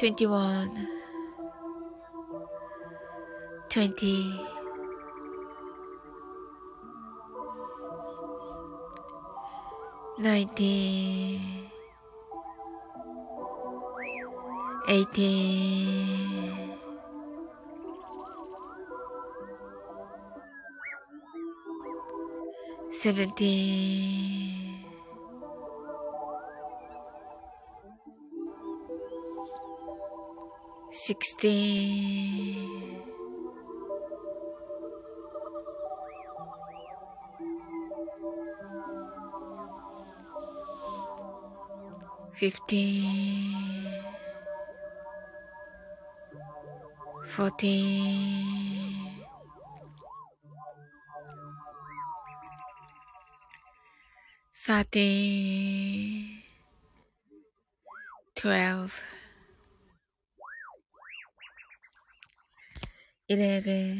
21 20 19 18 seventeen, sixteen, fifteen, fourteen. thirteen, eleve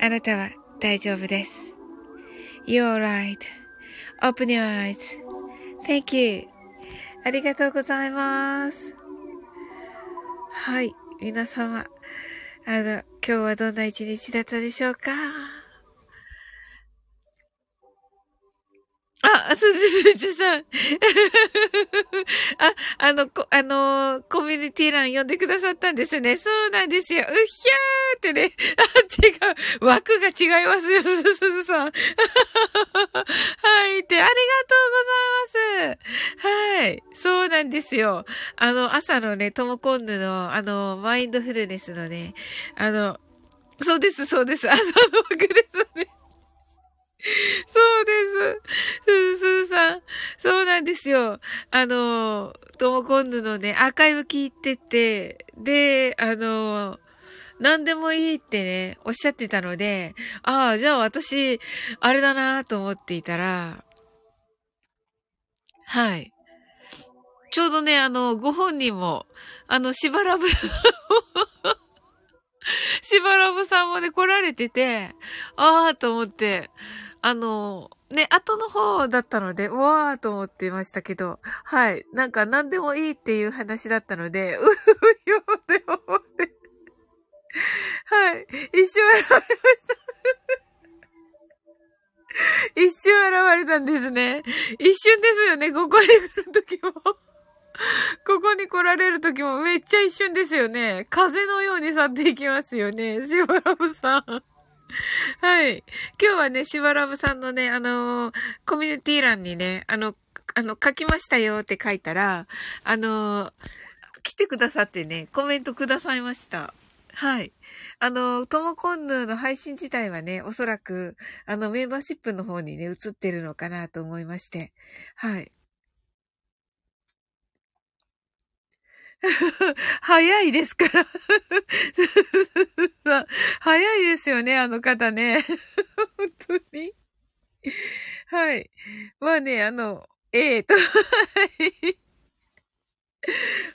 あなたは大丈夫です。You're right.Open your eyes.Thank you. ありがとうございます。はい。皆様、あの、今日はどんな一日だったでしょうか？あ、あ、すずすずさん。あ、あの、こ、あのー、コミュニティ欄読んでくださったんですね。そうなんですよ。うひゃーってね。あ、違う。枠が違いますよ、すずすずさん。はい。って、ありがとうございます。はい。そうなんですよ。あの、朝のね、トモコンヌの、あの、マインドフルネスのね、あの、そうです、そうです。朝の枠ですね。そうです。すずさん。そうなんですよ。あの、ともこんぬのね、アーカイブ聞いてて、で、あの、何でもいいってね、おっしゃってたので、ああ、じゃあ私、あれだなと思っていたら、はい。ちょうどね、あの、ご本人も、あの、しばらぶしばらぶさんもね、来られてて、ああ、と思って、あの、ね、後の方だったので、うわーと思ってましたけど、はい。なんか何でもいいっていう話だったので、うふふよって思って。はい。一瞬現れました。一瞬現れたんですね。一瞬ですよね、ここに来るときも。ここに来られるときもめっちゃ一瞬ですよね。風のように去っていきますよね。しばらぶさん。はい。今日はね、しばらぶさんのね、あのー、コミュニティ欄にね、あの、あの、書きましたよって書いたら、あのー、来てくださってね、コメントくださいました。はい。あの、トモコンヌの配信自体はね、おそらく、あの、メンバーシップの方にね、映ってるのかなと思いまして。はい。早いですから 早いですよね、あの方ね。本当に。はい。まあね、あの、ええー、と。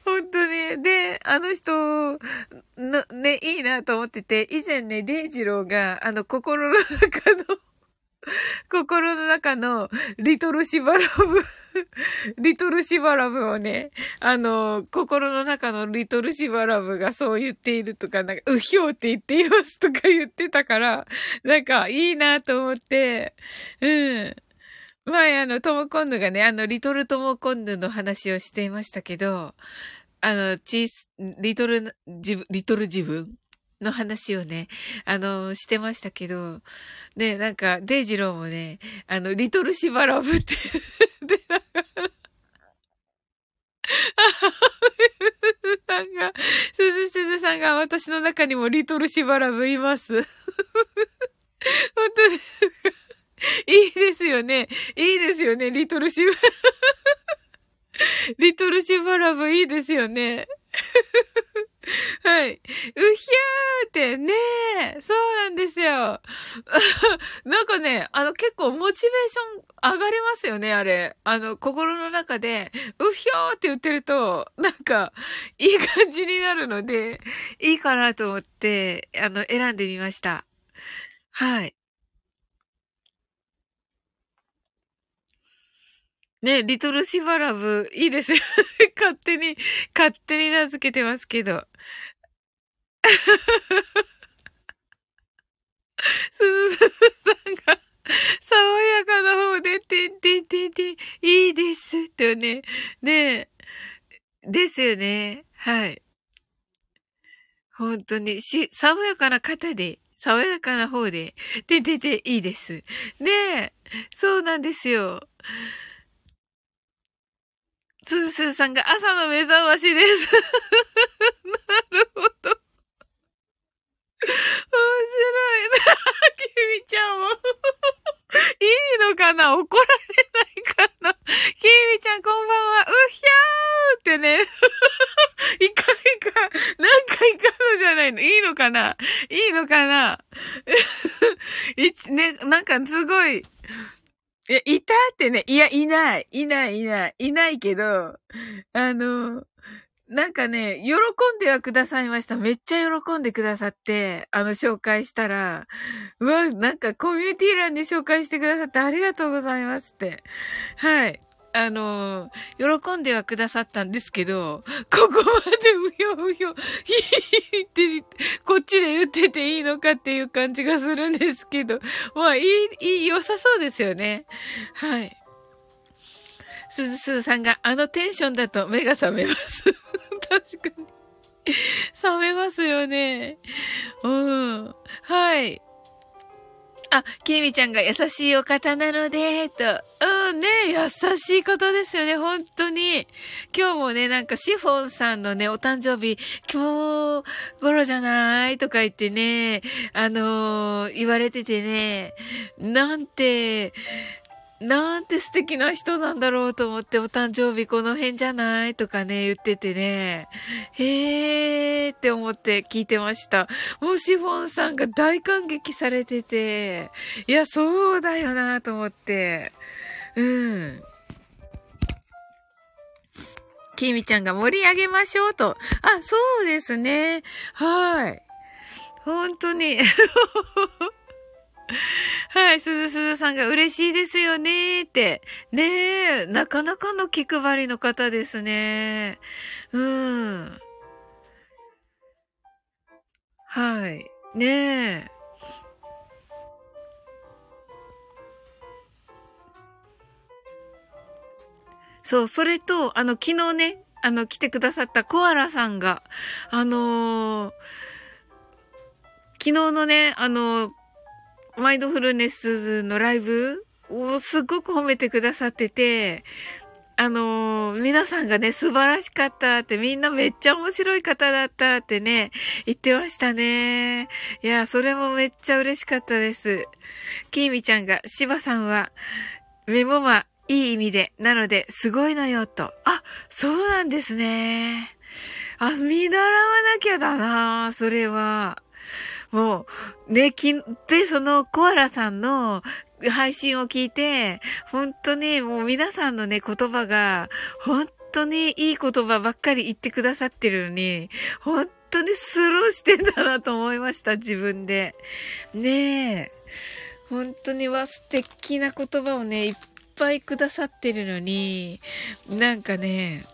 本当に。で、あの人、の、ね、いいなと思ってて、以前ね、デイジローが、あの、心の中の心の中のリトルシバラブ リトルシバラブをね、あの、心の中のリトルシバラブがそう言っているとか、なんか、うひょうって言っていますとか言ってたから、なんか、いいなと思って、うん。前、あの、トモコンヌがね、あの、リトルトモコンヌの話をしていましたけど、あの、チース、リトル、自分、リトル自分の話をね、あの、してましたけど、ね、なんか、デイジローもね、あの、リトルシバラブって、さんが、すずすずさんが私の中にもリトルシバラブいます。本当ですか？いいですよね。いいですよね。リトルシバ、リトルシバラブいいですよね。はい。うひゃーってねえ、そうなんですよ。なんかね、あの結構モチベーション上がりますよね、あれ。あの、心の中で、うひょーって言ってると、なんか、いい感じになるので、いいかなと思って、あの、選んでみました。はい。ね、リトルシバラブ、いいですよ。勝手に、勝手に名付けてますけど。す ずすずさんが、爽やかな方で、てんてんてんてん、いいです。とね、ねですよね。はい。本当に、し、爽やかな方で、爽やかな方で、てんてんてん、いいです。ねそうなんですよ。スースーさんが朝の目覚ましです。なるほど。面白いな。キミちゃんも。いいのかな？怒られないかな？キミちゃんこんばんは。うひゃーってね。いかいか、なんかいかのじゃないのいいのかな？いいのかな？いね、なんかすごい、いや、いたってね、いや、いない。いない、いない。いないけど、あの、なんかね、喜んではくださいました。めっちゃ喜んでくださって、あの、紹介したら、うわ、なんかコミュニティ欄で紹介してくださってありがとうございますって。はい。あの、喜んではくださったんですけど、ここまでうひょうひょ、ひーって、こっちで言ってていいのかっていう感じがするんですけど、まあ、いい、いい、良さそうですよね。はい。すずすずさんがあのテンションだと目が覚めます。確かに。覚めますよね。うん。はい。あ、ケミちゃんが優しいお方なので、と。うんね、優しい方ですよね、本当に。今日もね、なんかシフォンさんのね、お誕生日、今日頃じゃないとか言ってね、あのー、言われててね、なんて、なんて素敵な人なんだろうと思って、お誕生日この辺じゃないとかね、言っててね、へーって思って聞いてました。もうシフォンさんが大感激されてて、いや、そうだよなと思って、うん。きみちゃんが盛り上げましょうと。あ、そうですね。はい。本当に。はい、すずすずさんが嬉しいですよねって。ねえ、なかなかの気配りの方ですね。うん。はい。ねえ。そう、それと、あの、昨日ね、あの、来てくださったコアラさんが、あのー、昨日のね、あのー、マインドフルネスのライブをすっごく褒めてくださってて、あのー、皆さんがね、素晴らしかったって、みんなめっちゃ面白い方だったってね、言ってましたね。いや、それもめっちゃ嬉しかったです。きーみちゃんが、しばさんは、メモマ、いい意味で、なので、すごいのよ、と。あ、そうなんですね。あ、見習わなきゃだな、それは。もう、ね、き、で、そのコアラさんの配信を聞いて、本当にもう皆さんのね、言葉が、本当にいい言葉ばっかり言ってくださってるのに、本当にスルーしてんだなと思いました、自分で。ねえ。本当には素敵な言葉をね、いっぱいくださってるのに、なんかね、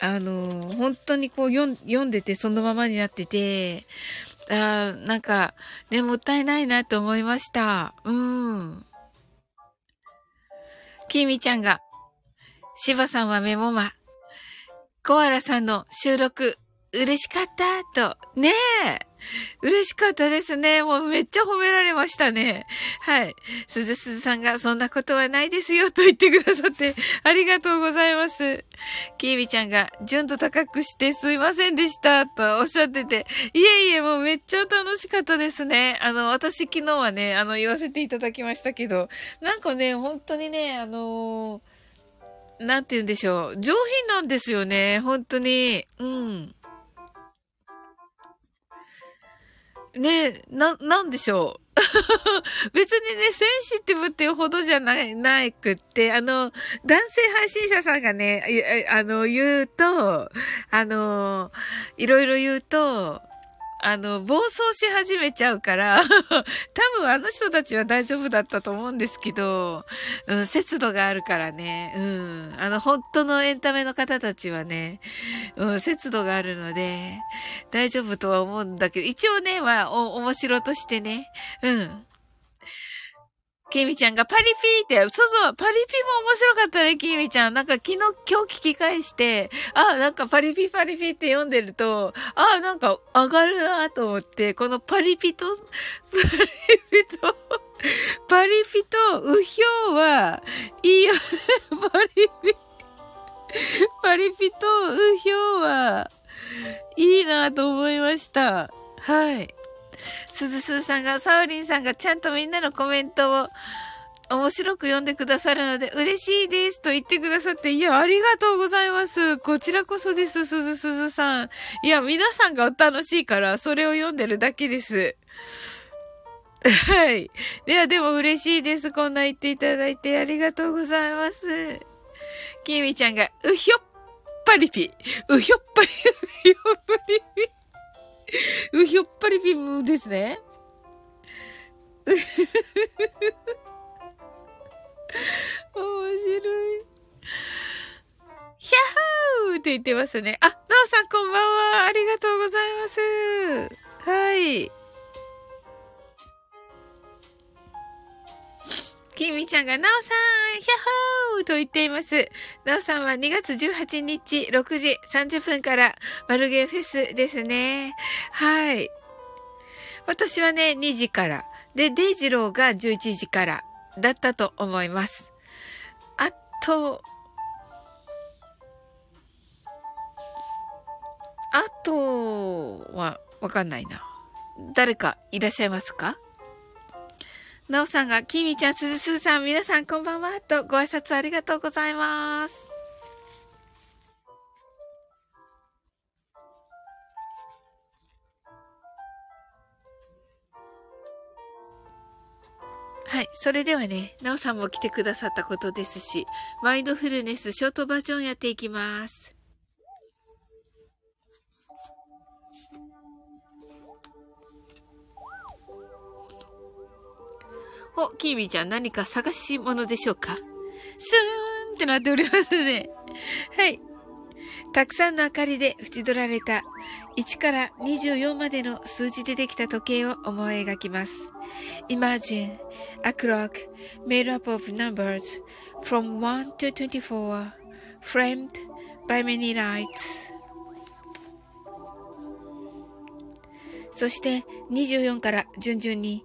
あの、本当にこう読んでてそのままになってて、あなんか、ね、もったいないなと思いました。うん。きみちゃんが、しばさんはメモマ。コアラさんの収録、嬉しかったと。ねえ。嬉しかったですね。もうめっちゃ褒められましたね。はい。すずすずさんがそんなことはないですよと言ってくださってありがとうございます。きービちゃんが純度高くしてすいませんでしたとおっしゃってて、いえいえもうめっちゃ楽しかったですね。あの、私昨日はね、あの言わせていただきましたけど、なんかね、本当にね、あのー、なんて言うんでしょう。上品なんですよね。本当に。うん。ねな、なんでしょう。別にね、センシティブっていうほどじゃない、ないくって、あの、男性配信者さんがね、あの、言うと、あの、いろいろ言うと、あの、暴走し始めちゃうから 多分あの人たちは大丈夫だったと思うんですけど、うん、節度があるからね、うん、あの、本当のエンタメの方たちはね、うん、節度があるので、大丈夫とは思うんだけど、一応ね、まあ、お、面白としてね、うん、キミちゃんがパリピーって、そうそう、パリピーも面白かったね、キミちゃん。なんか昨日、今日聞き返して、あ、なんかパリピーパリピーって読んでると、あ、なんか上がるなと思って、このパリピと、パリピと、パリピと、うひょうは、いいよね、パリピ。パリピと、うひょうは、いいなと思いました。はい。すずすーさんが、サウリンさんがちゃんとみんなのコメントを面白く読んでくださるので嬉しいですと言ってくださって、いや、ありがとうございます。こちらこそです、すずすずさん。いや、皆さんが楽しいから、それを読んでるだけです。はい。いや、でも嬉しいです。こんな言っていただいてありがとうございます。きみちゃんが、うひょっぱりぴ。うひょっぱり、うひょっぱりぴ。うひょっぱりピムですね。面白い。ヒャッホーって言ってますね。あ、なおさんこんばんは。ありがとうございます。はい。きみちゃんが、なおさん、ャッホーと言っています。なおさんは2月18日6時30分からマルゲンフェスですね。はい。私はね、2時から。で、デイジローが11時からだったと思います。あと、あとは、わかんないな。誰かいらっしゃいますか？なおさんが、きみちゃん、すずすずさん、皆さんこんばんは、とご挨拶ありがとうございます。はい。それではね、なおさんも来てくださったことですし、マインドフルネスショートバージョンやっていきます。お、キービーちゃん何か探し物でしょうか？スーンってなっておりますね。はい。たくさんの明かりで縁取られた1から24までの数字でできた時計を思い描きます。Imagine a clock made up of numbers from 1 to 24 framed by many lights. そして24から順々に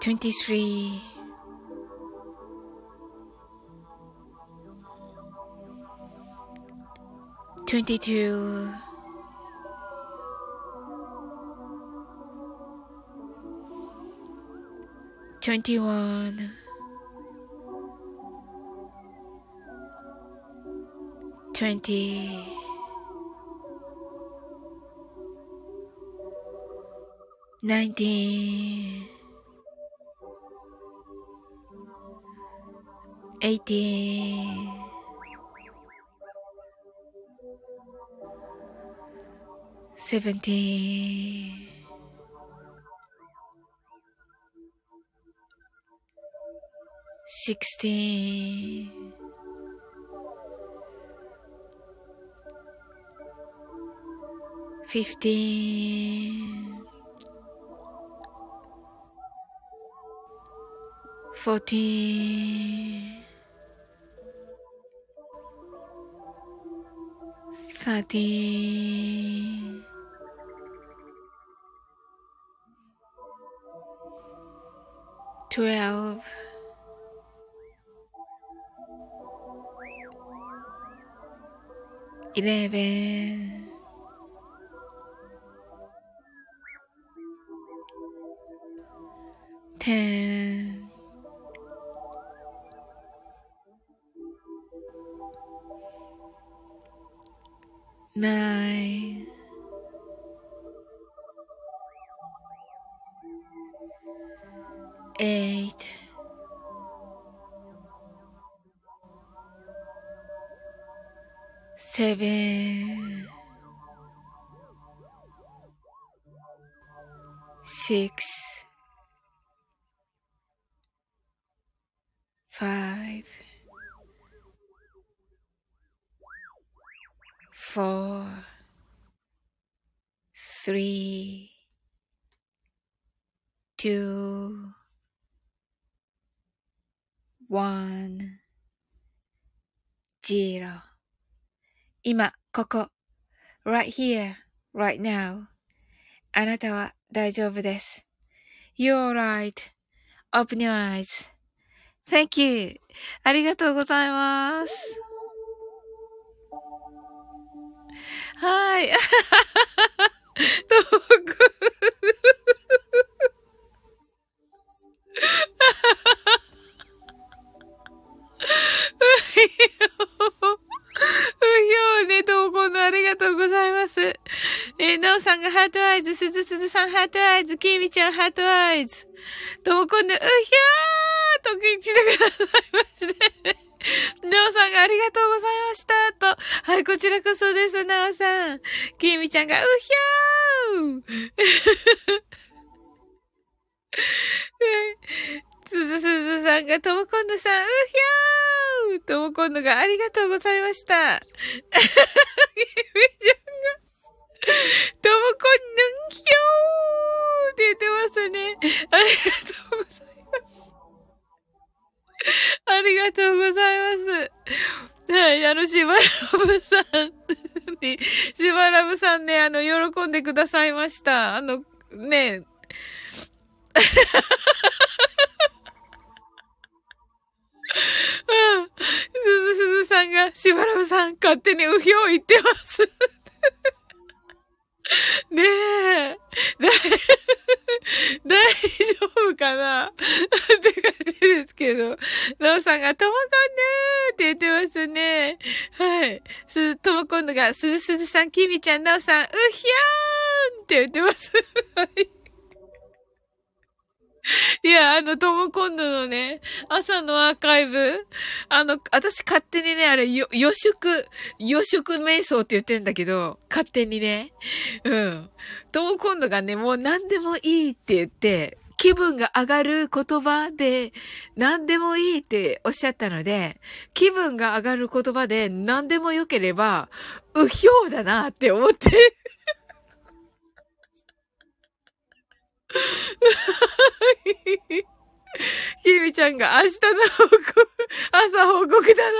23 22 21 20 19 18 17 16 15 14 body. Twelve. Eleven. six, five, four, three, two, one, zero 今、ここ。right here, right now. あなたは大丈夫です。You're right.Open your eyes.Thank you. ありがとうございます。はい。遠く。うひょうね、投稿のありがとうございます。え、なおさんが heart eyes、すずすずさん heart eyes、きみちゃん heart eyes。ともこんぬ、うひゃーと聞いてくださいまして。なおさんがありがとうございました。と。はい、こちらこそです、なおさん。きみちゃんが、うひゃー すずすずさんが、ともこんぬさん、うひゃーともこんぬがありがとうございました。きみちゃんが、ともこんぬんひょーって言ってますね。ありがとうございます。ありがとうございます。はい、あの、しばらぶさんに、しばらぶさんね、あの、喜んでくださいました。あの、ね、うん。すずすずさんが、しばらぶさん、勝手にうひょう言ってます。ねえ。だ大丈夫かなって感じですけど。なおさんが、ともこんぬーって言ってますね。はい。す、ともこんぬが、すずすずさん、きみちゃん、なおさん、うひゃーんって言ってます。はい。いや、あの、トムコンヌのね、朝のアーカイブ、あの、私勝手にね、あれ、よ、予祝、予祝瞑想って言ってるんだけど、勝手にね、うん。トムコンヌがね、もう何でもいいって言って、気分が上がる言葉で何でもいいっておっしゃったので、気分が上がる言葉で何でも良ければ、うひょうだなって思って ひみちゃんが明日の報告、朝報告だな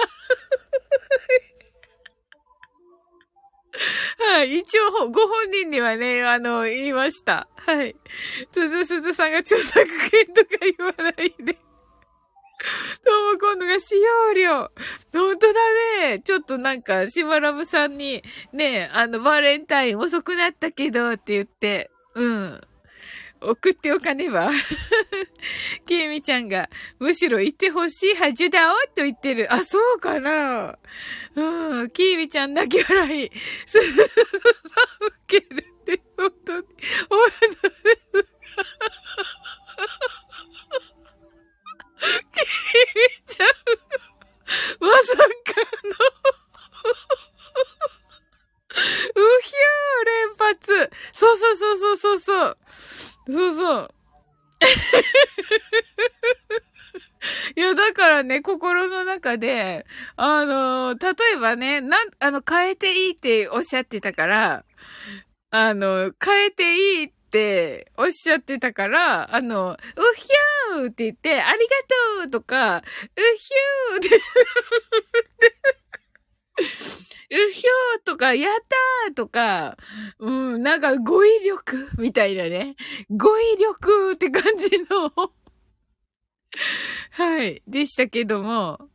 はい。一応、ご本人にはね、あの、言いました。はい。すずすずさんが著作権とか言わないで。とも今度が使用料。本当だね。ちょっとなんか、しばらぶさんに、ね、あの、バレンタイン遅くなったけどって言って、うん。送っておかねば。ケイミちゃんが、むしろ言ってほしい恥だおと言ってる。あ、そうかなうん、キーミちゃん泣き笑い。すずさん受けるって、本当に、本当です。キーミちゃん、まさかのうひゃー連発そうそうそうそうそうそう。そうそう。いや、だからね、心の中で、あの、例えばね、なん、あの、変えていいっておっしゃってたから、あの、変えていいっておっしゃってたから、あの、うひゃーって言って、ありがとうとか、うひゅーってうひょーとか、やったーとか、うん、なんか語彙力 みたいなね。語彙力って感じのはい、でしたけども、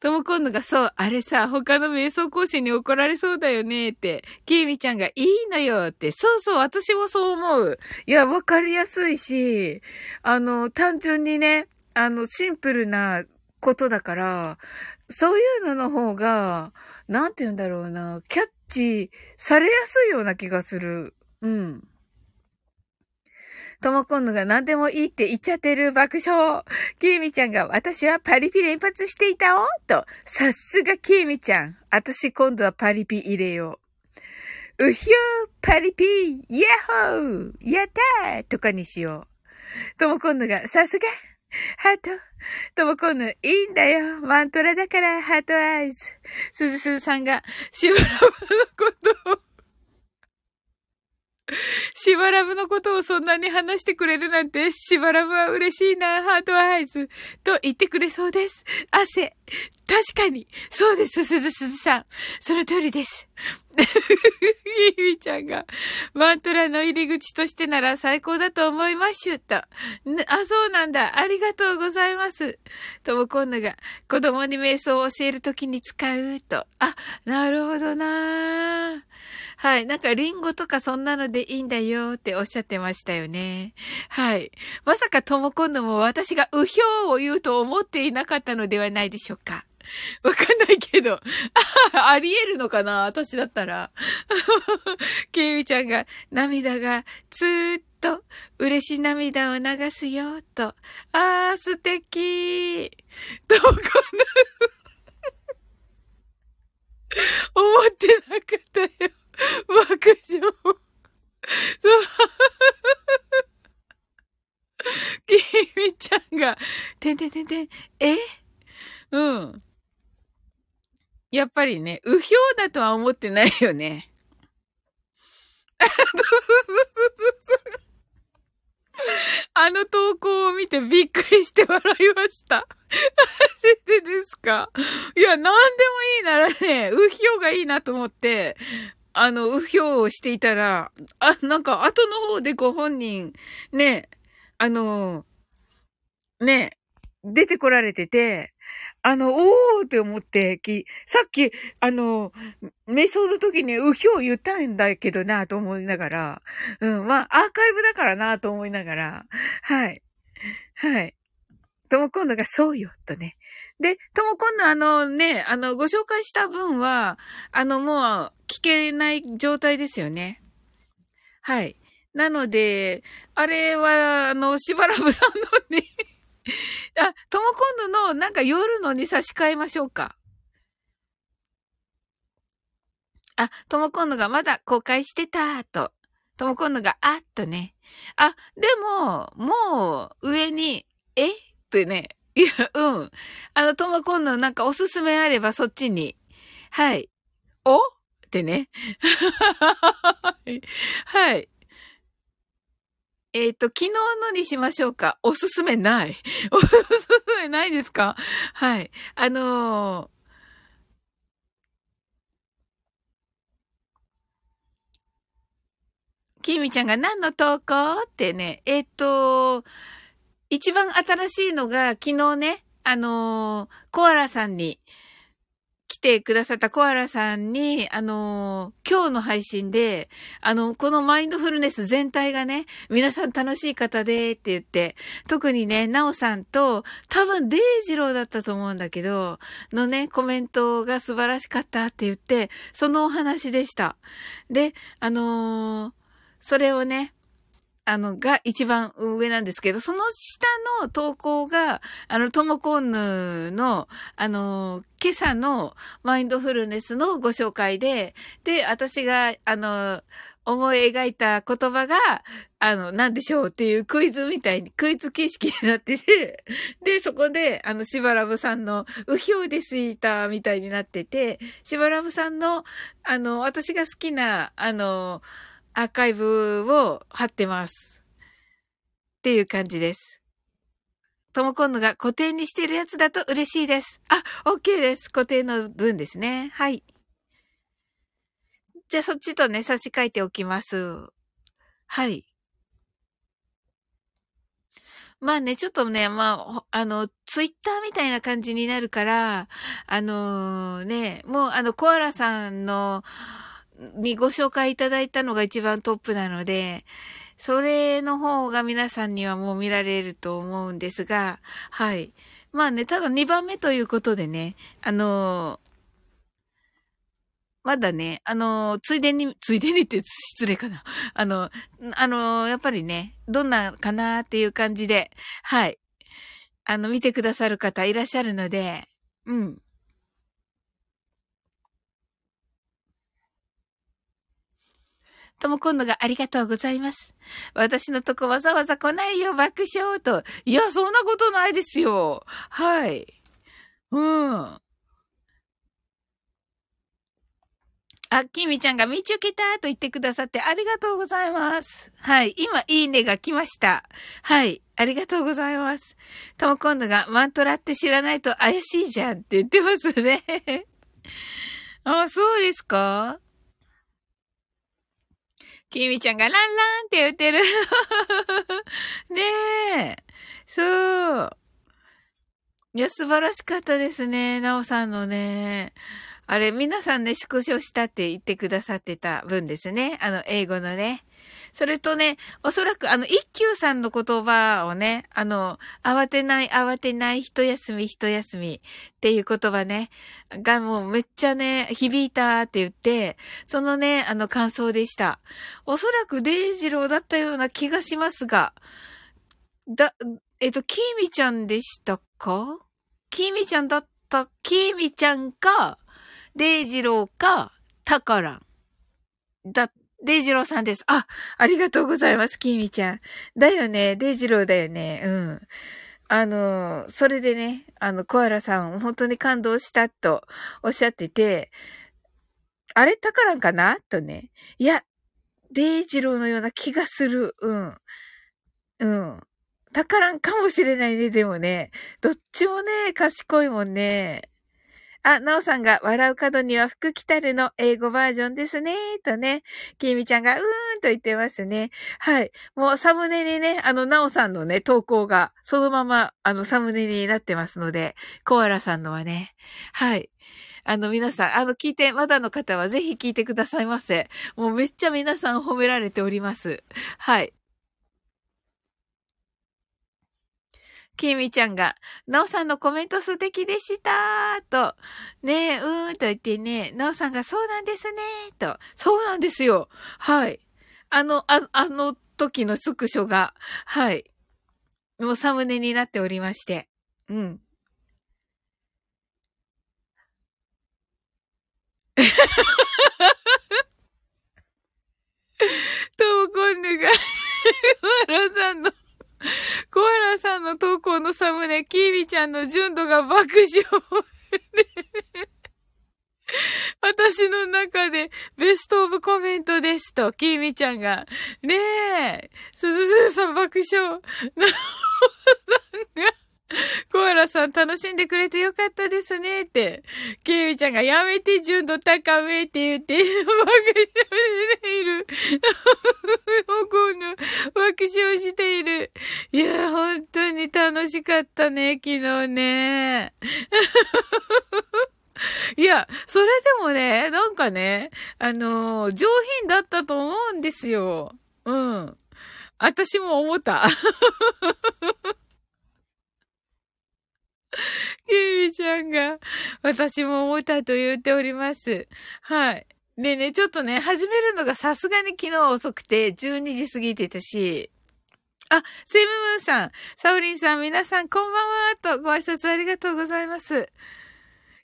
とも今度がそう、あれさ、他の瞑想講師に怒られそうだよねって、きーみちゃんがいいのよって、そうそう、私もそう思う。いや、わかりやすいし、あの、単純にね、あの、シンプルなことだから、そういうのの方が、なんて言うんだろうな、キャッチされやすいような気がする。うん。ともこんのが何でもいいって言っちゃってる爆笑。きーみちゃんが私はパリピ連発していたおと。さすがきーみちゃん。私今度はパリピ入れよう。うひゅーパリピイヤホーやったーとかにしよう。ともこんのがさすがハート。ともこんぬ、いいんだよ。マントラだから、 heart eyes。すずすずさんが、しばらぶのことを、しばらぶのことをそんなに話してくれるなんて、しばらぶは嬉しいな、 heart eyes。と言ってくれそうです。汗。確かに。そうです、すずすずさん。その通りです。ゆみちゃんが、マントラの入り口としてなら最高だと思いますしゅと。あ、そうなんだ。ありがとうございます。とも今度が、子供に瞑想を教えるときに使うと。あ、なるほどなはい。なんか、リンゴとかそんなのでいいんだよっておっしゃってましたよね。はい。まさかとも今度も私がうひょうを言うと思っていなかったのではないでしょうか。わかんないけど。あ、あり得るのかな？私だったら。ケイミちゃんが涙がつーっと嬉し涙を流すよ、と。あー、素敵どこの？思ってなかったよ。爆笑。そう。きみちゃんが、てんてんてんてん、え？うん。やっぱりね、うひょうだとは思ってないよね。あの投稿を見てびっくりして笑いました。先生ですか？いや、なんでもいいならね、うひょうがいいなと思って、あの、うひょうをしていたら、あ、なんか後の方でご本人、ね、あの、ね、出てこられてて、あの、おーって思って、き、さっき、あの、瞑想の時にうひょう言ったんだけどなと思いながら、うん、まあ、アーカイブだからなと思いながら、はい。はい。とも今度がそうよ、とね。で、とも今度あのね、あの、ご紹介した分は、あの、もう、聞けない状態ですよね。はい。なので、あれは、あの、しばらぶさんのね あ、とも今度の、なんか夜のに差し替えましょうか。あ、とも今度がまだ公開してた、と。とも今度が、あっとね。あ、でも、もう、上に、え？ってね。いや、うん。あの、とも今度なんかおすすめあればそっちに。はい。お？ってね。はい。えっ、ー、と、昨日のにしましょうか。おすすめない。おすすめないですか？はい。あのー、きみちゃんが何の投稿？ってね、えっ、ー、と、一番新しいのが昨日ね、あのー、コアラさんにてくださったコアラさんに、あのー、今日の配信で、あの、このマインドフルネス全体がね、皆さん楽しい方でって言って、特にね、ナオさんと、多分デイジローだったと思うんだけど、のね、コメントが素晴らしかったって言って、そのお話でした。で、あのー、それをね、あの、が一番上なんですけど、その下の投稿が、あの、ともこんぬの、あの、今朝のマインドフルネスのご紹介で、で、私が、あの、思い描いた言葉が、あの、なんでしょうっていうクイズみたいに、クイズ形式になってて、で、そこで、あの、しばらぶさんの、うひょうですいたみたいになってて、しばらぶさんの、あの、私が好きな、あの、アーカイブを貼ってます。っていう感じです。とも今度が固定にしてるやつだと嬉しいです。あ、OK です。固定の分ですね。はい。じゃあそっちとね、差し替えておきます。はい。まあね、ちょっとね、まあ、あの、ツイッターみたいな感じになるから、あのー、ね、もうあの、コアラさんの、にご紹介いただいたのが一番トップなので、それの方が皆さんにはもう見られると思うんですが、はい。まあね、ただ2番目ということでね、あのまだね、あのついでに、ついでにって失礼かな。あの、あのやっぱりね、どんなかなっていう感じで、はい。あの、見てくださる方いらっしゃるので、うん。とも今度がありがとうございます。私のとこわざわざ来ないよ、爆笑と。いや、そんなことないですよ。はい。うん。あ、きみちゃんが見ちゅけたと言ってくださってありがとうございます。はい。今、いいねが来ました。はい。ありがとうございます。とも今度がマントラって知らないと怪しいじゃんって言ってますね。あ、そうですか？きみちゃんがランランって言ってる。ねえ。そう。いや、素晴らしかったですね。なおさんのね。あれ、皆さんね、縮小したって言ってくださってた分ですね。あの、英語のね。それとね、おそらくあの、一休さんの言葉をね、あの、慌てない、慌てない、一休み、一休みっていう言葉ね、がもうめっちゃね、響いたって言って、そのね、あの感想でした。おそらくデイジローだったような気がしますが、だ、えっと、キーミちゃんでしたか？キーミちゃんだった、キーミちゃんか、デイジローか、タカラン。だ、デイジローさんです。あ、ありがとうございます、キミちゃん。だよね、デイジローだよね。うん。あの、それでね、あの、コアラさん、本当に感動したとおっしゃってて、あれ、タカランかな？とね。いや、デイジローのような気がする。うん。うん。たからんかもしれないね、でもね。どっちもね、賢いもんね。あ、なおさんが笑う角には服着たるの英語バージョンですね、とね。きみちゃんがうーんと言ってますね。はい。もうサムネにね、あの、なおさんのね、投稿がそのまま、あの、サムネになってますので、コアラさんのはね。はい。あの、皆さん、あの、聞いて、まだの方はぜひ聞いてくださいませ。もうめっちゃ皆さん褒められております。はい。きみちゃんが、なおさんのコメント素敵でしたと、ねえ、うーんと言ってね、なおさんがそうなんですねと、そうなんですよ。はい。あの、あ、あの時のスクショが、はい。もうサムネになっておりまして。うん。トーコンヌが、マラさんのコアラさんの投稿のサムネ、キービちゃんの純度が爆笑。私の中でベストオブコメントですと、キーミちゃんが。ねえ、すずすずさん爆笑。なおさんが、コアラさん楽しんでくれてよかったですねって。ケイミちゃんがやめて純度高めって言って、爆笑している。今度、爆笑している。いや、本当に楽しかったね、昨日ね。いや、それでもね、なんかね、あのー、上品だったと思うんですよ。うん。私も思った。ゆいちゃんが、私も思ったと言っております。はい。でね、ちょっとね、始めるのがさすがに昨日遅くて、12時過ぎてたし、あ、セイムムーンさん、サウリンさん、皆さん、こんばんは、とご挨拶ありがとうございます。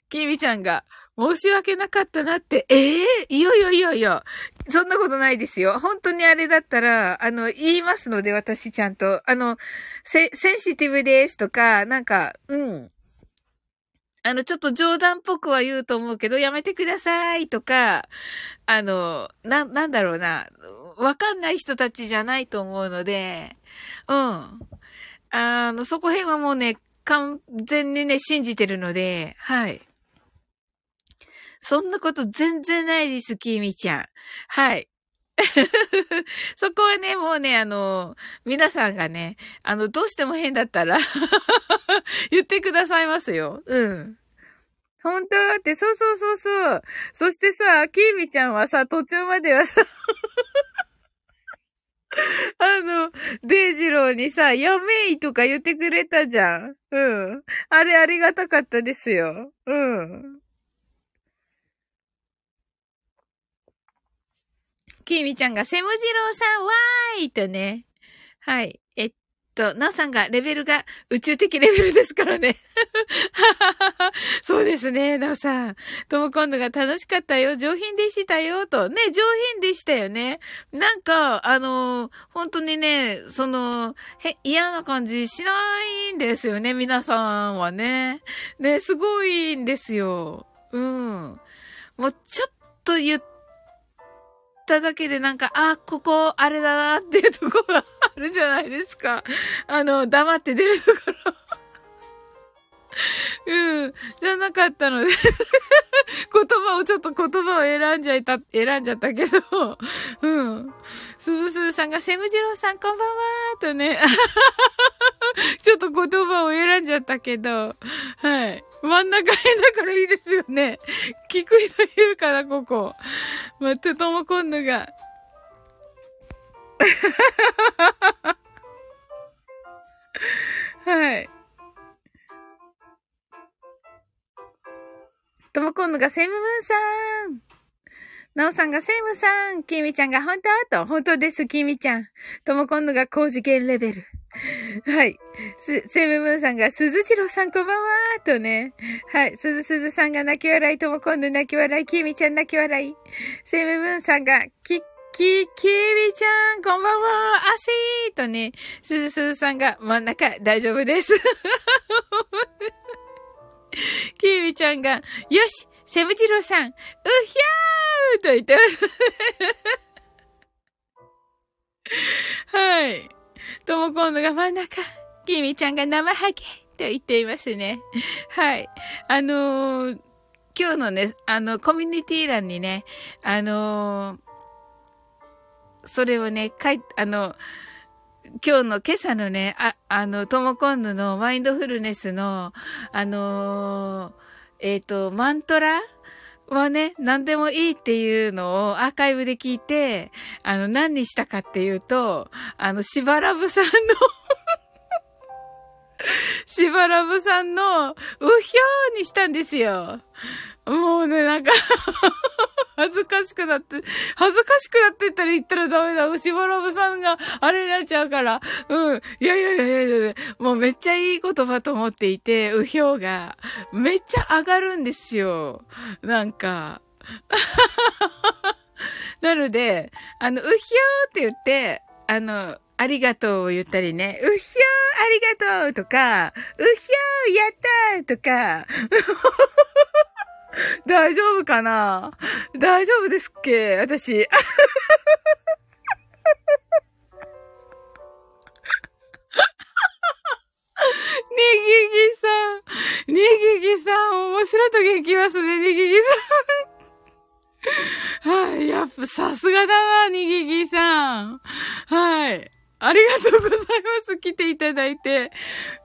キミちゃんが、申し訳なかったなって、ええー、いやいやいやいや、そんなことないですよ。本当にあれだったら、あの、言いますので、私ちゃんと。あの、セ、センシティブですとか、なんか、うん。あの、ちょっと冗談っぽくは言うと思うけど、やめてくださいとか、あの、な、なんだろうな。わかんない人たちじゃないと思うので、うん。あの、そこ辺はもうね、完全にね、信じてるので、はい。そんなこと全然ないです、きみちゃん。はい。そこはね、もうね、あの、皆さんがね、あの、どうしても変だったら 言ってくださいますよ。うん。本当って、そうそうそうそう。そしてさ、きーみちゃんはさ、途中まではさ あの、デイジローにさ、やめいとか言ってくれたじゃん。うん。あれありがたかったですよ。うん。きみちゃんが、セムジローさん、わーいとね。はい。えっと、なおさんが、レベルが宇宙的レベルですからね。そうですね、なおさん。とも今度が楽しかったよ。上品でしたよ。と。ね、上品でしたよね。なんか、あの、本当にね、その、へ、嫌な感じしないんですよね、皆さんはね。ね、すごいんですよ。うん。もう、ちょっと言って、っただけでなんか、あ、ここ、あれだなっていうところがあるじゃないですか。あの、黙って出るところ。うん。じゃなかったので 言葉をちょっと言葉を選んじゃいた、選んじゃったけど、うん。すずすずさんが、セムジローさんこんばんはーとね、ちょっと言葉を選んじゃったけど、はい。真ん中辺だからいいですよね。聞く人いるかな、ここ。また、ともこんぬが。はい。とも今度がセムムーンさん。なおさんがセムさん。きみちゃんが本当？と。本当です、きみちゃん。とも今度が高次元レベル。はい。す、セムムーンさんが、鈴次郎さんこんばんはーとね。はい。鈴鈴さんが泣き笑い、とも今度泣き笑い、きみちゃん泣き笑い。セムムーンさんが、き、き、きみちゃん、こんばんはー、あしーとね、すずすずさんが真ん中大丈夫です。きみちゃんが、よしセムジローさん、うひゃーと言ってます。はい。とも今度が真ん中、きみちゃんが生ハゲと言っていますね。はい。あのー、今日のね、あの、コミュニティ欄にね、あのーそれをね、かい、あの、今日の今朝のね、あ、あの、トモコンヌのマインドフルネスの、あのー、えっ、と、マントラはね、何でもいいっていうのをアーカイブで聞いて、あの、何にしたかっていうと、あの、しばらぶさんの しばらぶさんの、うひょーにしたんですよ。もうね、なんか恥ずかしくなって、恥ずかしくなってったら言ったらダメだ。牛原部さんがあれになっちゃうから。うん。いやいやいやいやいやもうめっちゃいい言葉と思っていて、うひょうが、めっちゃ上がるんですよ。なんか。なので、あの、うひょうって言って、あの、ありがとうを言ったりね、うひょーありがとうとか、うひょーやったーとか、大丈夫かな？大丈夫ですっけ？私。にぎぎさん。にぎぎさん、面白いと元気ますね、にぎぎさん。はい、やっぱさすがだな、にぎぎさん。はい。ありがとうございます。来ていただいて。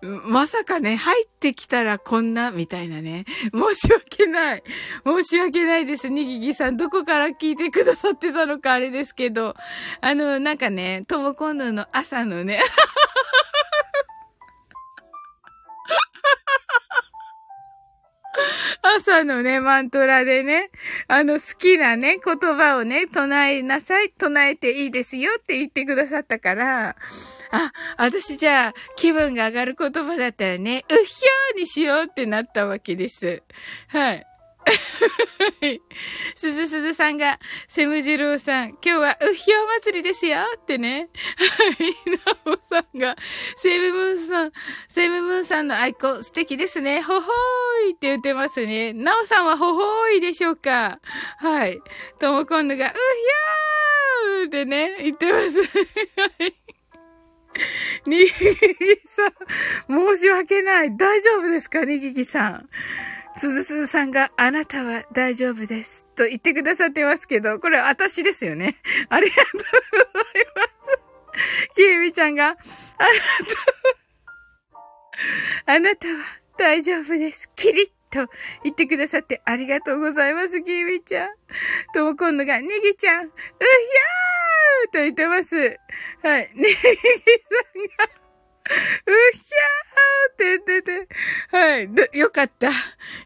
まさかね、入ってきたらこんな、みたいなね。申し訳ない。申し訳ないです。にぎぎさん、どこから聞いてくださってたのかあれですけど。あの、なんかね、ともこんぬの朝のね。朝のね、マントラでね、あの、好きなね、言葉をね、唱えなさい、唱えていいですよって言ってくださったから、あ、私じゃあ、気分が上がる言葉だったらね、うひょーにしようってなったわけです。はい。すずすずさんが、セムジローさん、今日はうひょう祭りですよってね。はい、なおさんが、セムムーンさん、セムムーンさんのアイコン素敵ですね。ほほーいって言ってますね。なおさんはほほーいでしょうかはい。ともこんぬが、うひょーってね、言ってます。はい。にぎぎさん、申し訳ない。大丈夫ですか？にぎぎさん。すずすずさんがあなたは大丈夫です。と言ってくださってますけど、これ私ですよね。ありがとうございます。きえみちゃんが、あなたあなたは大丈夫です。キリッと言ってくださってありがとうございます、きえみちゃん。とも今度が、にぎちゃん、うひゃーと言ってます。はい。にぎさんが、うひゃーって言ってて。はい。よかった。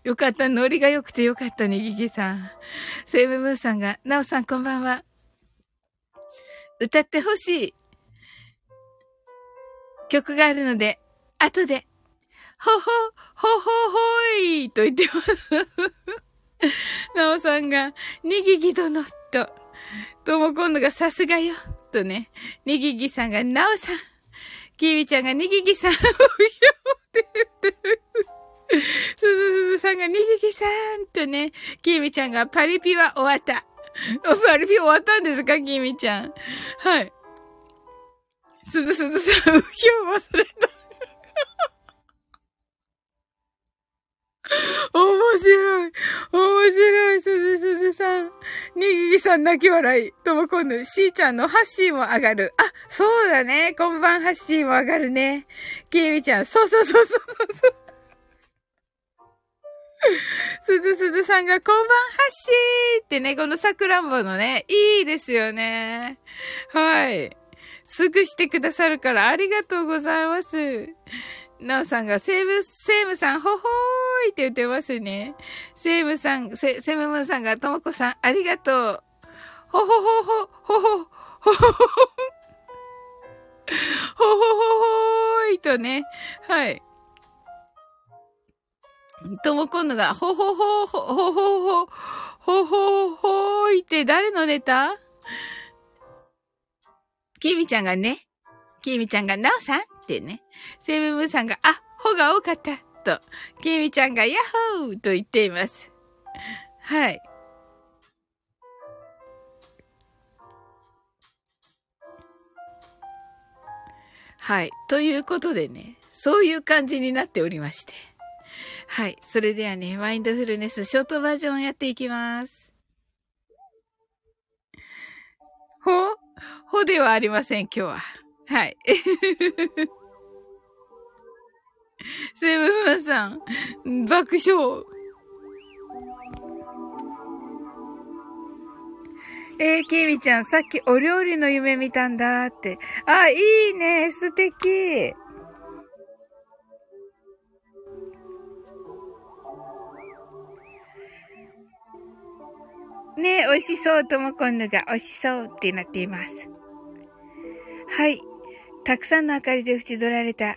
よかった。ノリが良くてよかった、にぎぎさん。セイブムーさんが、なおさんこんばんは。歌ってほしい。曲があるので、後で、ほほ、ほほほいと言ってます。なおさんが、にぎぎ殿と、とも今度がさすがよ、とね、にぎぎさんが、なおさん、キービちゃんがにぎぎさんをひょって言ってる。すずすずさんがにぎぎさんとね、キービちゃんがパリピは終わった。パリピ終わったんですかキービちゃん。はい。すずすずさん、うひょ忘れた。面白い。面白い。すずすずさん。にぎぎさん泣き笑い。ともこんぬ。しーちゃんのハッシーも上がる。あ、そうだね。こんばんハッシーも上がるね。きえみちゃん。そうそうそうそうそう。すずすずさんが、こんばんはっしーってね、この桜んぼのね、いいですよね。はい。すぐしてくださるからありがとうございます。なおさんが、セーム、セームさん、ほほーいって言ってますね。セームさん、セ、セムムーンさんが、ともこさん、ありがとう。ほほほほ、ほほ、ほほほほ、ほほほーいとね。はい。ともこんのが、ほほほ、ほほほ、ほほほーいって誰のネタきみちゃんがね、きみちゃんが、なおさんってね、セムムさんが、あ、ほが多かった、と、きみちゃんが、ヤッホーと言っています。はい。はい。ということでね、そういう感じになっておりまして。はい。それではね、マインドフルネスショートバージョンやっていきます。ほ？ほではありません、今日は。はい。セブンさん、爆笑。えー、キミちゃん、さっきお料理の夢見たんだって。あ、いいね、素敵。ね美味しそうとも今度が美味しそうってなっています。はい。たくさんの明かりで縁取られた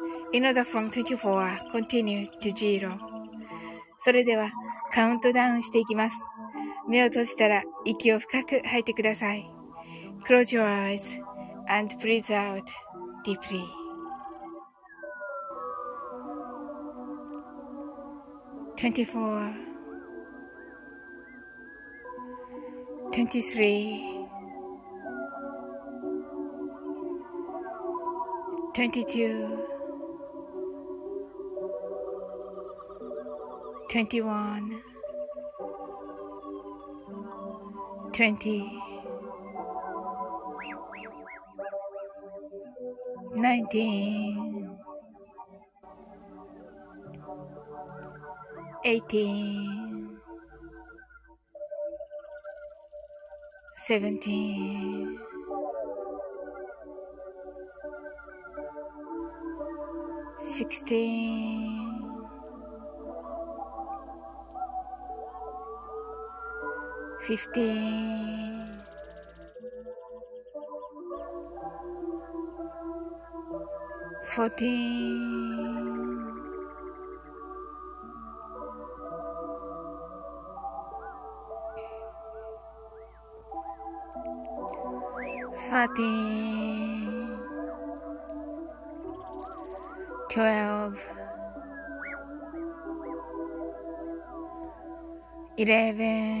in order from 24 continue to zero それではカウントダウンしていきます。目を閉じたら息を深く吐いてください。Close your eyes and breathe out deeply. 24 23 22 21 20 19 18 seventeen, sixteen, 15 14 13 12 11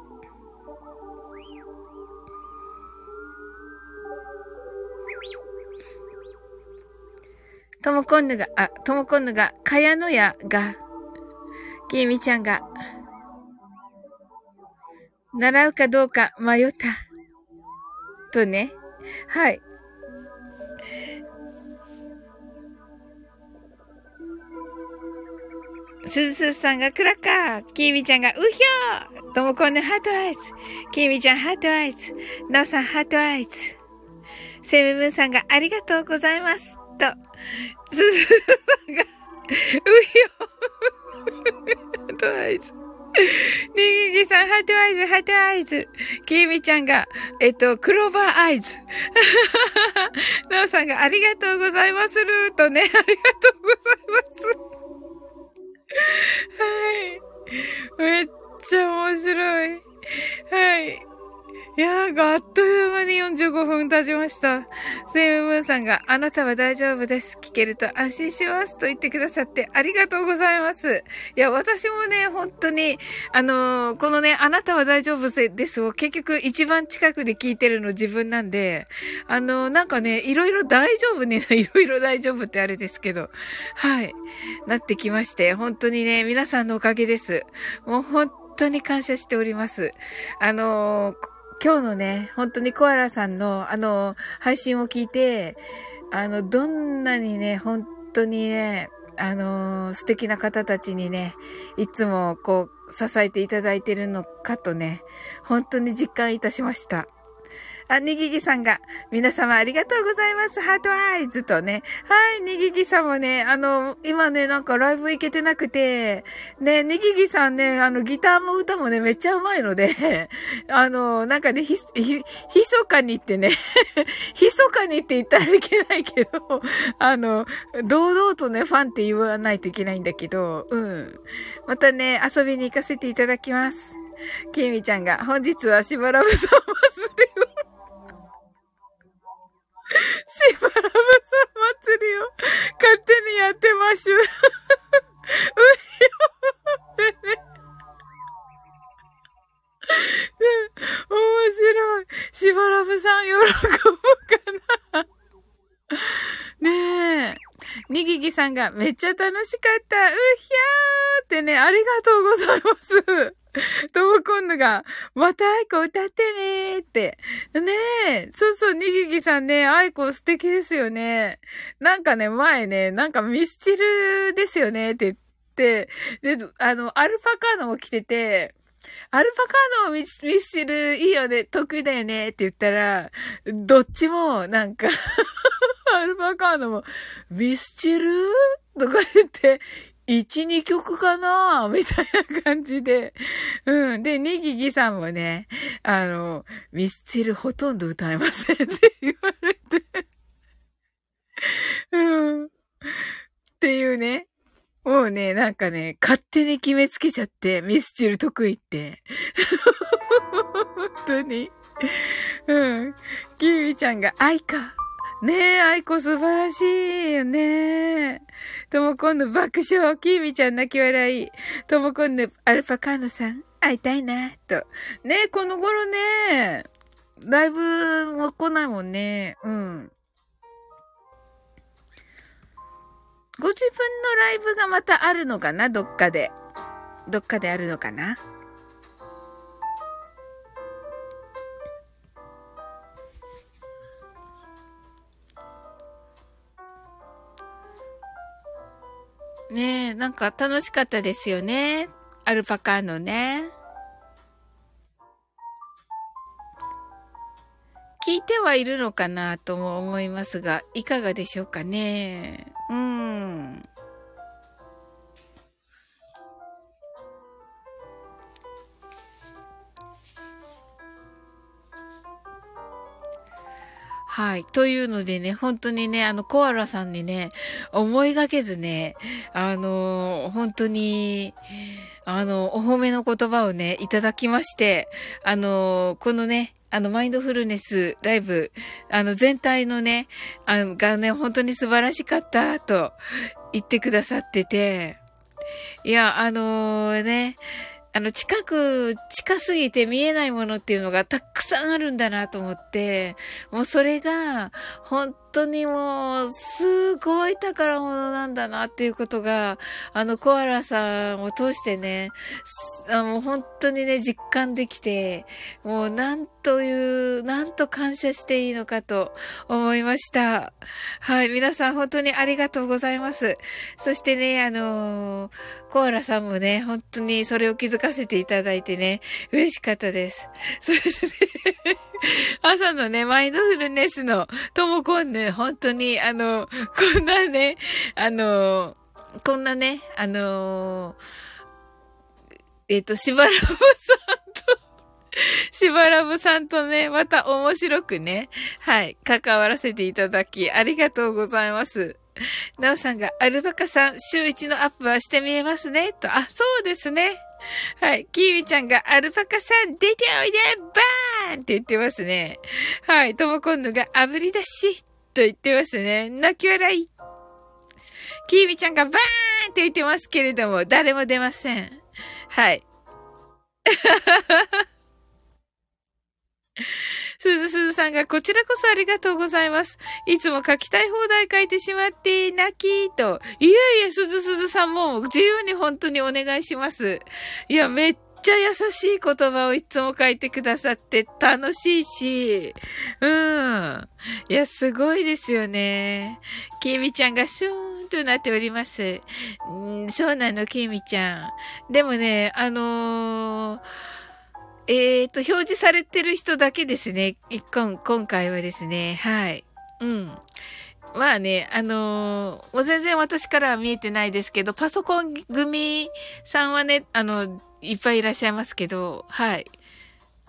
ともこんぬが、あ、ともこんぬが、かやのやが、きみちゃんが、習うかどうか迷った。とね。はい。すずすずさんがクラッカー。きみちゃんがうひょーともこんぬ heart eyes。きみちゃん heart eyes。なおさん heart eyes。セムブンさんがありがとうございます。と。すずさんが、うひょー heart eyes。にぎぎさん、 heart eyes、heart eyes。きみちゃんが、えっと、 clover eyes。なおさんが、ありがとうございまするとね、ありがとうございます。はい。めっちゃ面白い。はい。いやー、あっという間に45分経ちました。セイムムーンさんが、あなたは大丈夫です。聞けると安心します。と言ってくださってありがとうございます。いや、私もね、本当に、あのー、このね、あなたは大丈夫ですを結局一番近くで聞いてるの自分なんで、あのー、なんかね、いろいろ大丈夫ね、いろいろ大丈夫ってあれですけど、はい、なってきまして、本当にね、皆さんのおかげです。もう本当に感謝しております。あのー今日のね、本当にコアラさんのあの、配信を聞いて、あの、どんなにね、本当にね、あの素敵な方たちにね、いつもこう、支えていただいてるのかとね、本当に実感いたしました。あ、にぎぎさんが、皆様ありがとうございます。ハートアイズとね。はい、にぎぎさんもね、あの、今ね、なんかライブ行けてなくて、ね、にぎぎさんね、あの、ギターも歌もね、めっちゃうまいので、あの、なんかね、ひ、ひ、ひそかにってね、ひそかにって言ったらいけないけど、あの、堂々とね、ファンって言わないといけないんだけど、うん。またね、遊びに行かせていただきます。きみちゃんが、本日はしばらぶさんしばらぶさん祭りを勝手にやってましゅ。うひょーね。面白い。しばらぶさん喜ぶかなねえ。にぎぎさんがめっちゃ楽しかった。うひゃーってね、ありがとうございます。ともこんぬが、またアイコ歌ってねーって。ねえ。そうそう、にぎぎさんね、アイコ素敵ですよね。なんかね、前ね、なんかミスチルですよねって言って、で、あの、アルパカーノも来てて、アルパカーノをミスチルいいよね、得意だよねって言ったら、どっちもなんか アルパカーノも、ミスチル？とか言って、1、2曲かな？みたいな感じで。うん。で、ネギギさんもね、あの、ミスチルほとんど歌えませんって言われて。うん。っていうね。もうね、なんかね、勝手に決めつけちゃって、ミスチル得意って。本当に。うん。キーミちゃんが愛か。ねえ、愛子素晴らしいよね。ともこんぬ爆笑。キーミちゃん泣き笑い。ともこんぬアルパカーノさん会いたいな、と。ねえ、この頃ね、ライブも来ないもんね。うん。ご自分のライブがまたあるのかな？どっかで。どっかであるのかな？なんか楽しかったですよね。アルパカのね。聞いてはいるのかなとも思いますが、いかがでしょうかね。はい。というのでね、本当にね、あの、コアラさんにね、思いがけずね、あの、本当に、あの、お褒めの言葉をね、いただきまして、あの、このね、あの、マインドフルネスライブ、あの、全体のね、あの、がね、本当に素晴らしかった、と言ってくださってて、いや、あのー、ね、あの、近く、近すぎて見えないものっていうのがたくさんあるんだなと思って、もうそれが、本当にもう、すごい宝物なんだなっていうことが、あの、コアラさんを通してね、あの、本当にね、実感できて、もう、なんという、なんと感謝していいのかと思いました。はい、皆さん本当にありがとうございます。そしてね、あのー、コアラさんもね、本当にそれを気づかせていただいてね、嬉しかったです。そしてね朝のね、マインドフルネスのともこんね、ね本当に、あの、こんなね、あの、こんなね、あの、えっ、ー、と、しばらぶさんと、しばらぶさんとね、また面白くね、はい、関わらせていただき、ありがとうございます。なおさんが、アルバカさん、週一のアップはしてみえますね、と、あ、そうですね。はい。キーミちゃんがアルパカさん出ておいでバーンって言ってますね。はい。ともこんぬが炙り出しと言ってますね。泣き笑い。キーミちゃんがバーンって言ってますけれども、誰も出ません。はい。すずすずさんが、こちらこそありがとうございます。いつも書きたい放題書いてしまって、泣きと。いえいえ、すずすずさんも自由に本当にお願いします。いや、めっっちゃ優しい言葉をいつも書いてくださって楽しいし、うん。いや、すごいですよね。きみちゃんがシューンとなっております。うん、そうなの、きみちゃん。でもね、あのーえっ、ー、と、表示されてる人だけですね。今、今回はですね。はい。うん。まあね、あのー、もう全然私からは見えてないですけど、パソコン組さんはね、あの、いっぱいいらっしゃいますけど、はい。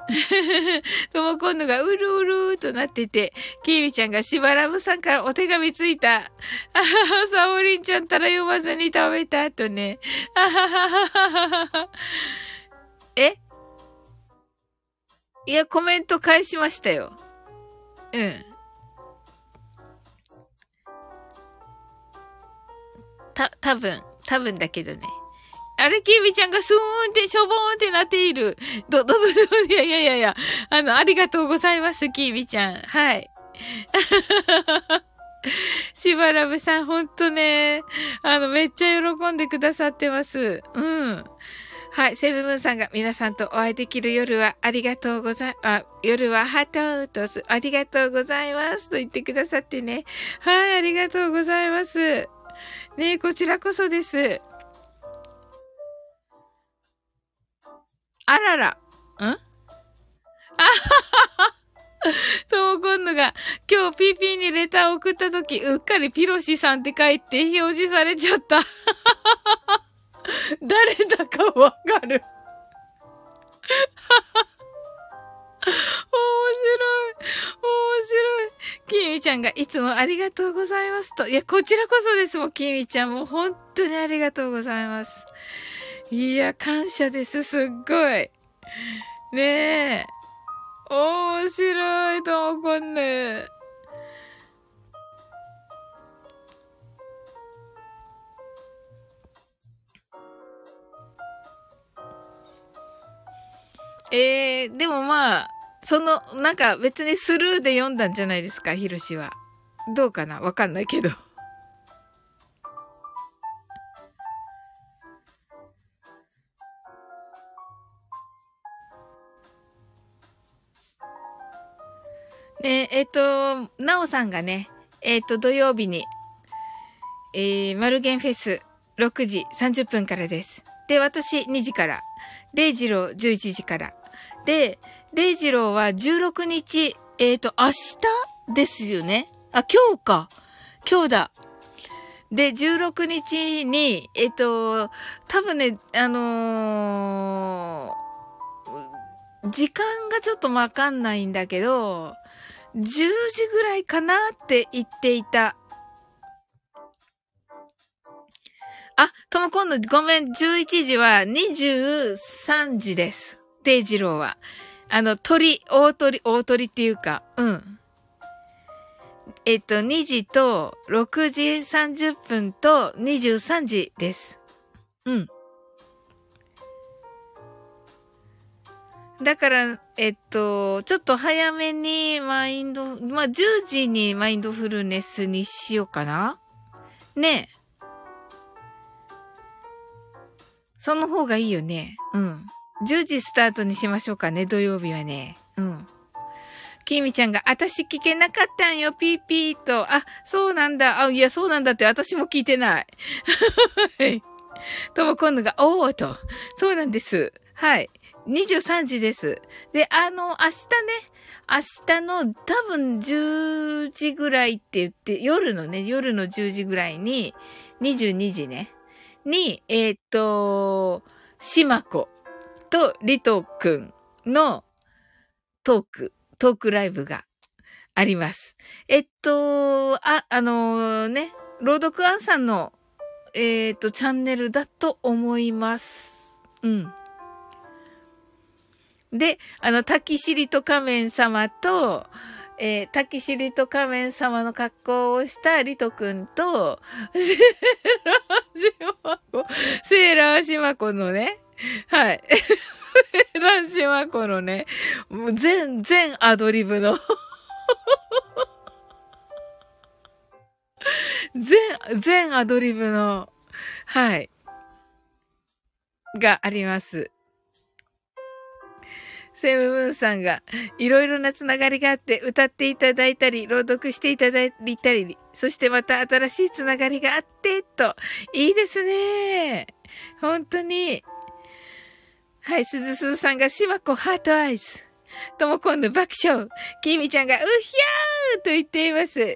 とも今度がうるうるとなってて、きみちゃんがしばらぶさんからお手紙ついた。あはは、さおりんちゃんたら読まずに食べた後ね。あははははは。え？いや、コメント返しましたよ。うん。た、多分、多分だけどね。あれ、キービちゃんがスーンって、しょぼーんってなっている。ど、ど、ど、ど、いやいやいやいや。あの、ありがとうございます、キービちゃん。はい。しばらぶさん、ほんとね、あの、めっちゃ喜んでくださってます。うん。はい、セブブンさんが皆さんとお会いできる夜はありがとうござい、あ、夜はハートとありがとうございますと言ってくださってね。はい、ありがとうございます。ねこちらこそです。あらら。ん？あははは。ともこんのが、今日 PP にレター送ったとき、うっかりピロシさんって書いて表示されちゃった。誰だかわかる。面白い。面白い。きみちゃんがいつもありがとうございますと。いや、こちらこそですもん、きみちゃんも本当にありがとうございます。いや、感謝です。すっごい。ねえ。面白いと思こんね。えー、でもまあ、その、なんか別にスルーで読んだんじゃないですか、ヒロシは。どうかな？わかんないけど。ねえ、っ、ー、と、なおさんがね、えっ、ー、と、土曜日に、えー、マルゲンフェス6時30分からです。で、私2時から、デイジロー11時から、で、デイジローは16日、えっ、ー、と、明日ですよね。あ、今日か。今日だ。で、16日に、えっ、ー、と、多分ね、あのー、時間がちょっとわかんないんだけど、10時ぐらいかなって言っていた。あ、とも今度ごめん、11時は23時です。デイジローは。あの、鳥、大鳥、大鳥っていうか、うん。えっと、2時と6時30分と23時です。うん。だから、えっと、ちょっと早めにマインド、まあ、10時にマインドフルネスにしようかなねえ。その方がいいよね。うん。10時スタートにしましょうかね、土曜日はね。うん。きみちゃんが、私聞けなかったんよ、ピーピーと。あ、そうなんだ。あ、いや、そうなんだって、私も聞いてない。はい。とも今度が、おーと。そうなんです。はい。23時です。で、あの、明日ね、明日の多分10時ぐらいって言って、夜のね、夜の10時ぐらいに、22時ね、に、えーっと、しまことりとくんのトーク、トークライブがあります。えっと、あ、あのね、朗読アンさんの、えーっと、チャンネルだと思います。うん。で、あの、滝尻と仮面様と、えー、滝尻と仮面様の格好をしたリトくんと、セーラーシマコ、セーラーシマコのね、はい。セーラーシマコのね、もう全、全アドリブの、全、全アドリブの、はい。があります。セムムーンさんが、いろいろなつながりがあって、歌っていただいたり、朗読していただいたり、そしてまた新しいつながりがあって、と、いいですね。本当に。はい、すずすずさんが、しばこハートアイズ。とも今度爆笑。きみちゃんが、うひゃーと言っています。ね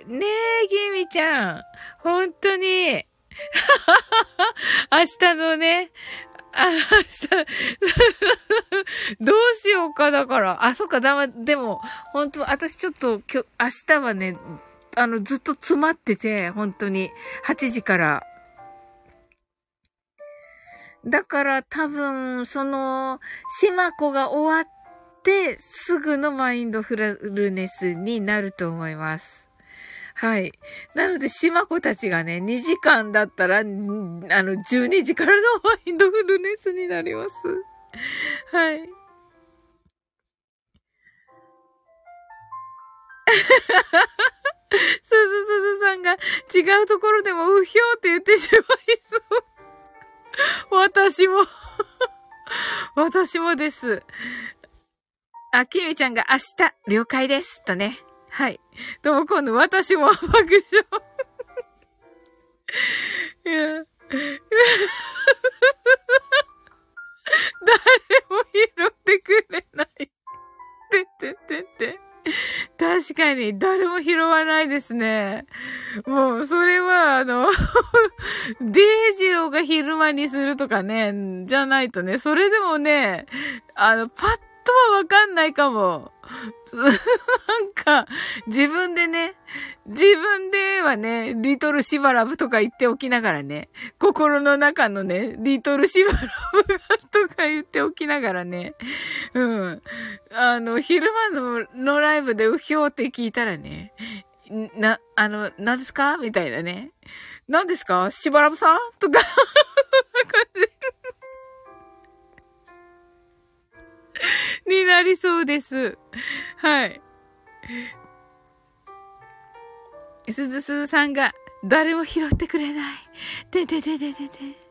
え、きみちゃん。本当に。明日のね、あ、明日、どうしようか、だから。あ、そっか、だま、でも、本当私ちょっと、今日、明日はね、あの、ずっと詰まってて、本当に、8時から。だから、多分、その、しまこが終わって、すぐのマインドフルネスになると思います。はい。なので、しまこたちがね、2時間だったら、あの、12時からのマインドフルネスになります。はい。すずすずさんが違うところでもうひょーって言ってしまいそう。私も私もです。あ、きみちゃんが明日、了解です。とね。はい。とも今度私も爆笑。いや。誰も拾ってくれない。てててて。確かに、誰も拾わないですね。もう、それは、あの、デイジローが昼間にするとかね、じゃないとね、それでもね、あの、パッはわかんないかも。なんか、自分でね、自分ではね、リトルシバラブとか言っておきながらね、心の中のね、リトルシバラブとか言っておきながらね、うん。あの、昼間ののライブでうひょーって聞いたらね、な、あの、何ですか？みたいなね。何ですか？しばらぶさん？とか、感じ。になりそうです。はい。すずすずさんが、誰も拾ってくれない。てててててて。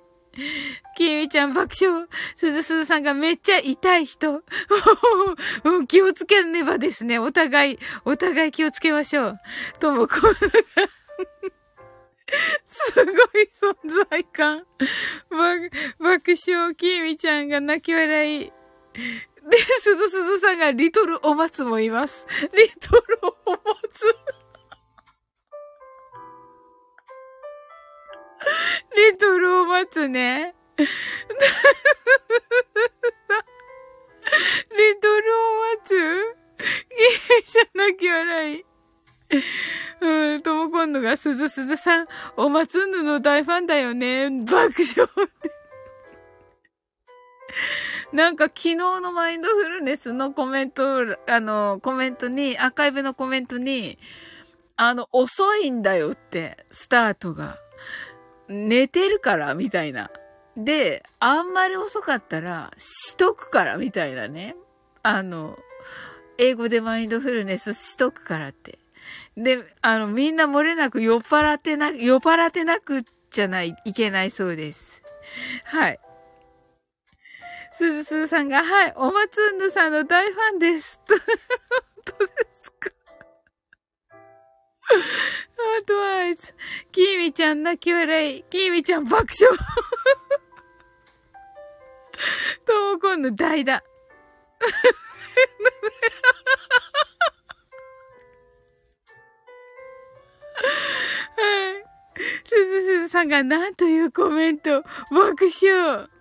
きみちゃん爆笑。すずすずさんがめっちゃ痛い人。うん気をつけねばですね。お互い、お互い気をつけましょう。ともこが、すごい存在感。爆爆笑。きみちゃんが泣き笑い。で、すずすずさんがリトルお松もいます。リトルお松。リトルお松ね。リトルお松？いいじゃ泣き笑い。うん、とも今度がすずすずさん、お松ぬの大ファンだよね。爆笑。なんか昨日のマインドフルネスのコメント、あの、コメントに、アーカイブのコメントに、あの、遅いんだよって、スタートが。寝てるから、みたいな。で、あんまり遅かったら、しとくから、みたいなね。あの、英語でマインドフルネスしとくからって。で、あの、みんな漏れなく酔っ払ってな、酔っ払ってなくちゃない、いけないそうです。はい。すずすずさんが、はい、おまつんぬさんの大ファンです。本当ですかアドバイス。きーみちゃん泣き笑い。きーみちゃん爆笑。ともこんの代だ。はい。すずすずさんがなんというコメント。爆笑。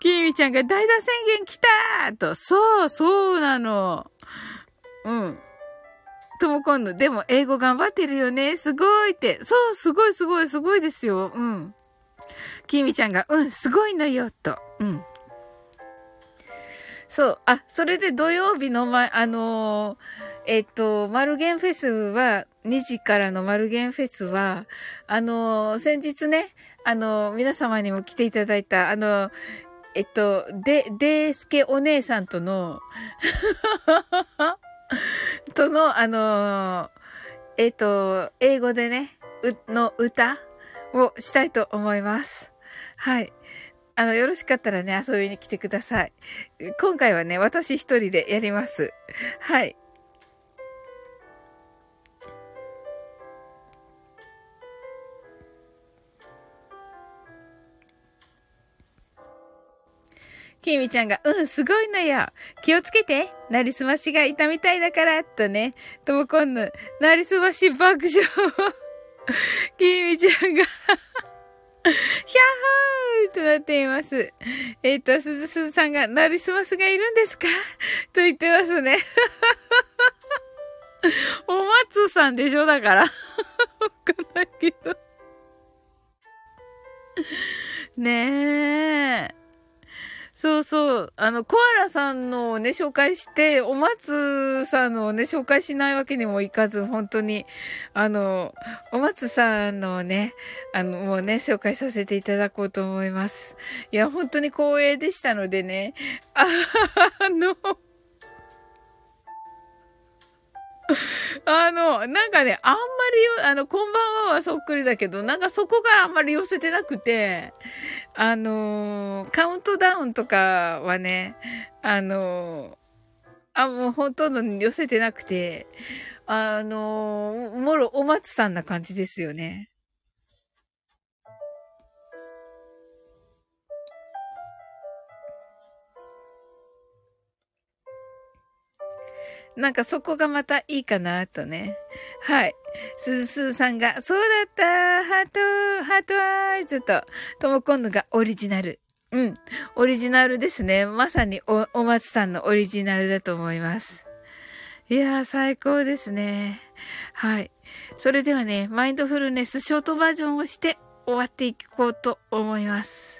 きみちゃんが代打宣言来たと。そう、そうなの。うん。とも今度、でも英語頑張ってるよね。すごいって。そう、すごいすごいすごいですよ。うん。きみちゃんが、うん、すごいのよ、と。うん。そう。あ、それで土曜日の前、あのー、えっと、マルゲンフェスは、2時からのマルゲンフェスは、あの、先日ね、あの、皆様にも来ていただいた、あのえっと、で、でーすけお姉さんとの との、あの、えっ、と、英語でね、う、の歌をしたいと思います。はい。あの、よろしかったらね、遊びに来てください。今回はね、私一人でやります。はい。きみちゃんが、うん、すごいのよ。気をつけて。なりすましがいたみたいだから、とね。ともこんぬ、なりすまし爆笑。きみちゃんが ヒャッハーとなっています。えっ、ー、と、すずすずさんが、なりすますがいるんですか？と言ってますね。お松さんでしょ？だから。わかんないけど。ねえ。そうそう。あの、コアラさんのをね、紹介して、お松さんのをね、紹介しないわけにもいかず、本当に、あの、お松さんのね、あの、もうね、紹介させていただこうと思います。いや、本当に光栄でしたのでね、あの、あの、なんかね、あんまりよ、あの、こんばんははそっくりだけど、なんかそこがあんまり寄せてなくて、あのー、カウントダウンとかはね、あのー、あ、もうほとんど寄せてなくて、あのー、もろお松さんな感じですよね。なんかそこがまたいいかなとね。はい。すずすーさんが、そうだったハート、ハートアイズと、とも今度がオリジナル。うん。オリジナルですね。まさにお、お松さんのオリジナルだと思います。いやー、最高ですね。はい。それではね、マインドフルネスショートバージョンをして終わっていこうと思います。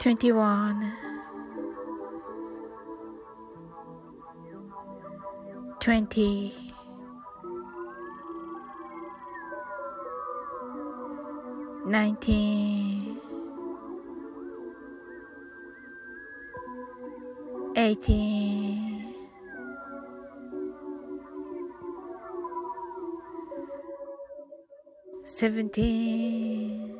21 20 19 18 17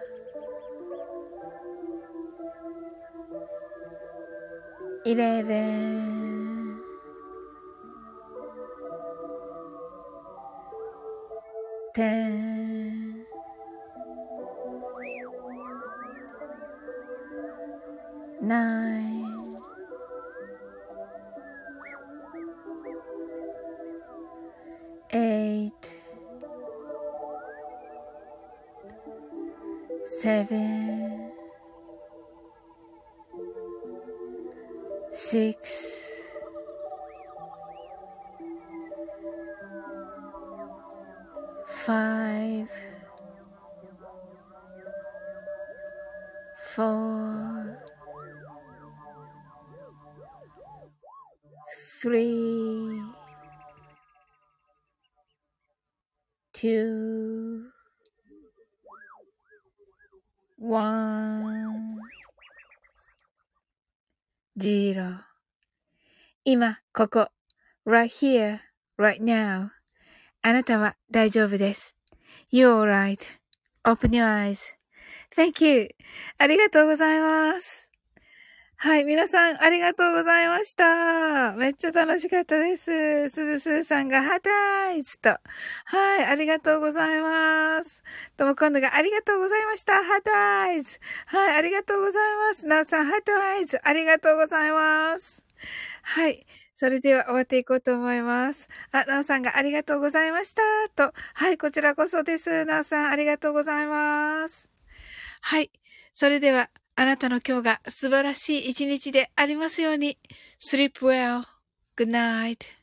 11 two, one, zero. 今、ここ、right here, right now. あなたは大丈夫です。You're alright.Open your eyes.Thank you. ありがとうございます。はい、皆さん、ありがとうございました。めっちゃ楽しかったです。すずすーさんが、ハタイズと。はい、ありがとうございます。とも今度が、ありがとうございました。 heart eyes。はい、ありがとうございます。なおさん、 heart eyes。ありがとうございます。はい。それでは終わっていこうと思います。あ、なおさんがありがとうございました。と。はい、こちらこそです。なおさん、ありがとうございます。はい。それでは、あなたの今日が素晴らしい一日でありますように。sleep well. good night.